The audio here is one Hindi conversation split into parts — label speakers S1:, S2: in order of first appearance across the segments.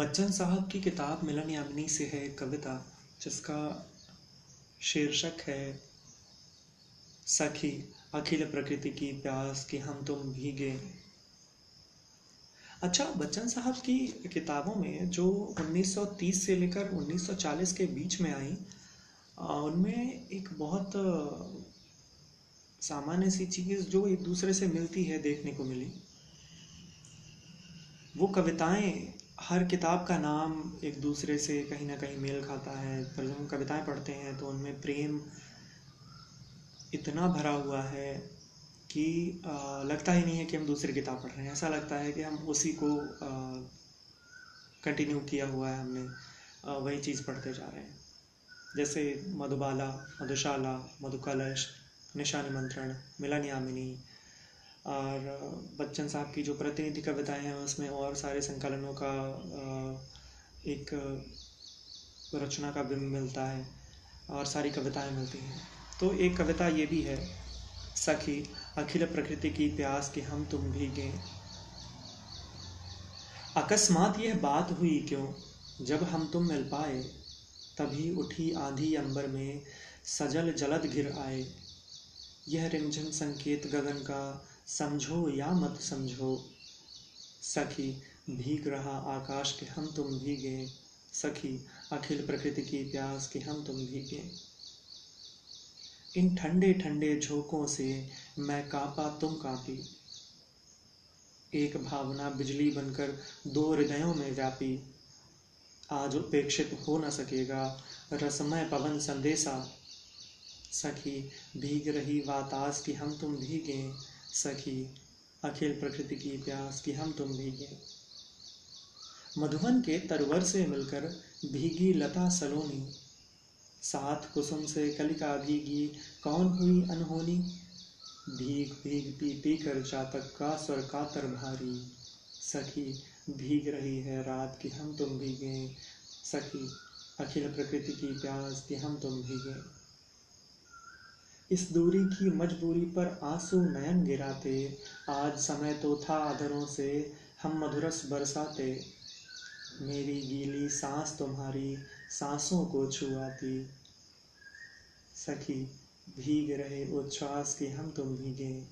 S1: बच्चन साहब की किताब मिलन यामिनी से है कविता, जिसका शीर्षक है, सखी, अखिल प्रकृति की प्यास की हम तुम भीगे। अच्छा बच्चन साहब की किताबों में जो 1930 से लेकर 1940 के बीच में आई उनमें एक बहुत सामान्य सी चीज़ जो एक दूसरे से मिलती है देखने को मिली, वो कविताएँ हर किताब का नाम एक दूसरे से कहीं ना कहीं मेल खाता है, पर जब हम कविताएँ पढ़ते हैं तो उनमें प्रेम इतना भरा हुआ है कि लगता ही नहीं है कि हम दूसरी किताब पढ़ रहे हैं। ऐसा लगता है कि हम उसी को कंटिन्यू किया हुआ है हमने वही चीज़ पढ़ते जा रहे हैं। जैसे मधुबाला, मधुशाला, मधुकलश निशा निमंत्रण मिलन यामिनी और बच्चन साहब की जो प्रतिनिधि कविताएँ हैं, उसमें और सारे संकलनों का एक रचना का बिंब मिलता है और सारी कविताएँ मिलती हैं। तो एक कविता ये भी है, सखी, अखिल प्रकृति की प्यास कि हम तुम भी भीगे। अकस्मात यह बात हुई क्यों? जब हम तुम मिल पाए, तभी उठी आंधी अंबर में, सजल जलद घिर आए। यह रिमझिम संकेत गगन का समझो या मत समझो, सखी, भीग रहा आकाश के हम तुम भीगे, सखी, अखिल प्रकृति की प्यास के हम तुम भीगे। इन ठंडे ठंडे झोंकों से मैं कापा तुम कापी। एक भावना बिजली बनकर दो हृदयों में व्यापी। आज उपेक्षित हो न सकेगा रसमय पवन संदेशा। सखी, भीग रही वातास की हम तुम भीगे सखी, अखिल प्रकृति की प्यास की हम तुम भीगे। मधुबन के तरवर से मिलकर भीगी लता सलोनी। साथ कुसुम से कलिका भीगी, कौन हुई अनहोनी? भीग भीग पी पी कर जातक का स्वर कातर भारी। सखी, भीग रही है रात की हम तुम भीगे। सखी, अखिल प्रकृति की प्यास की हम तुम भीगे। इस दूरी की मजबूरी पर आँसू नयन गिराते, आज समय तो था अधरों से, हम मधुरस बरसाते। मेरी गीली सांस तुम्हारी सांसों को छुआती। सखी, भीग रहे उच्छ्वास की हम तुम भीगे।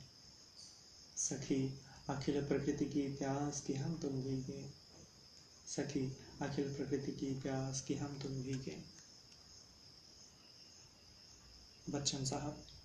S1: सखी, अखिल प्रकृति की प्यास की हम तुम भीगे। सखी, अखिल प्रकृति की प्यास की हम तुम भीगे। बच्चन साहब।